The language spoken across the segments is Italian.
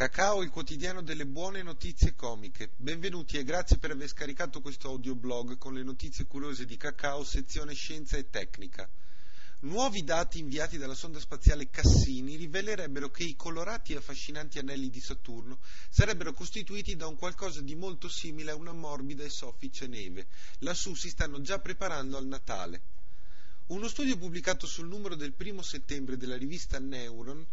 Cacao, il quotidiano delle buone notizie comiche. Benvenuti e grazie per aver scaricato questo audioblog con le notizie curiose di Cacao, sezione scienza e tecnica. Nuovi dati inviati dalla sonda spaziale Cassini rivelerebbero che i colorati e affascinanti anelli di Saturno sarebbero costituiti da un qualcosa di molto simile a una morbida e soffice neve. Lassù si stanno già preparando al Natale. Uno studio pubblicato sul numero del primo settembre della rivista Neuron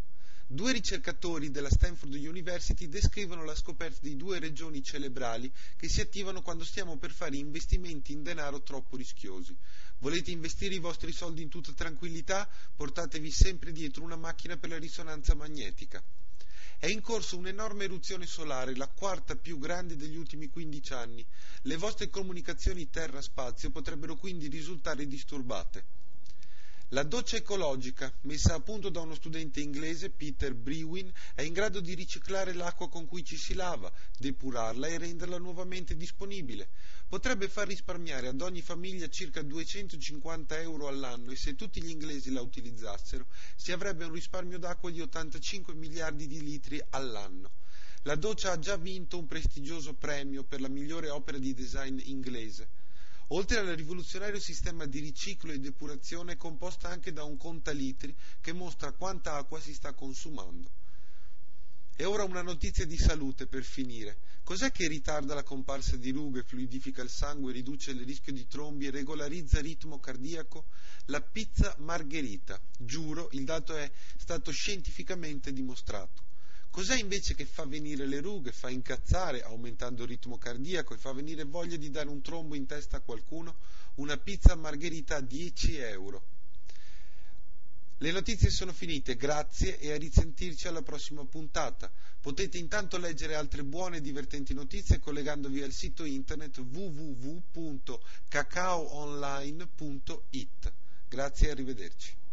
Due ricercatori della Stanford University descrivono la scoperta di due regioni cerebrali che si attivano quando stiamo per fare investimenti in denaro troppo rischiosi. Volete investire i vostri soldi in tutta tranquillità? Portatevi sempre dietro una macchina per la risonanza magnetica. È in corso un'enorme eruzione solare, la quarta più grande degli ultimi 15 anni. Le vostre comunicazioni terra-spazio potrebbero quindi risultare disturbate. La doccia ecologica, messa a punto da uno studente inglese, Peter Brewin, è in grado di riciclare l'acqua con cui ci si lava, depurarla e renderla nuovamente disponibile. Potrebbe far risparmiare ad ogni famiglia circa 250 euro all'anno e se tutti gli inglesi la utilizzassero si avrebbe un risparmio d'acqua di 85 miliardi di litri all'anno. La doccia ha già vinto un prestigioso premio per la migliore opera di design inglese. Oltre al rivoluzionario sistema di riciclo e depurazione è composta anche da un contalitri che mostra quanta acqua si sta consumando. E ora una notizia di salute per finire. Cos'è che ritarda la comparsa di rughe, fluidifica il sangue, riduce il rischio di trombi e regolarizza il ritmo cardiaco? La pizza margherita. Giuro, il dato è stato scientificamente dimostrato. Cos'è invece che fa venire le rughe, fa incazzare, aumentando il ritmo cardiaco e fa venire voglia di dare un trombo in testa a qualcuno? Una pizza margherita a 10 euro. Le notizie sono finite, grazie e a risentirci alla prossima puntata. Potete intanto leggere altre buone e divertenti notizie collegandovi al sito internet www.cacaoonline.it. Grazie e arrivederci.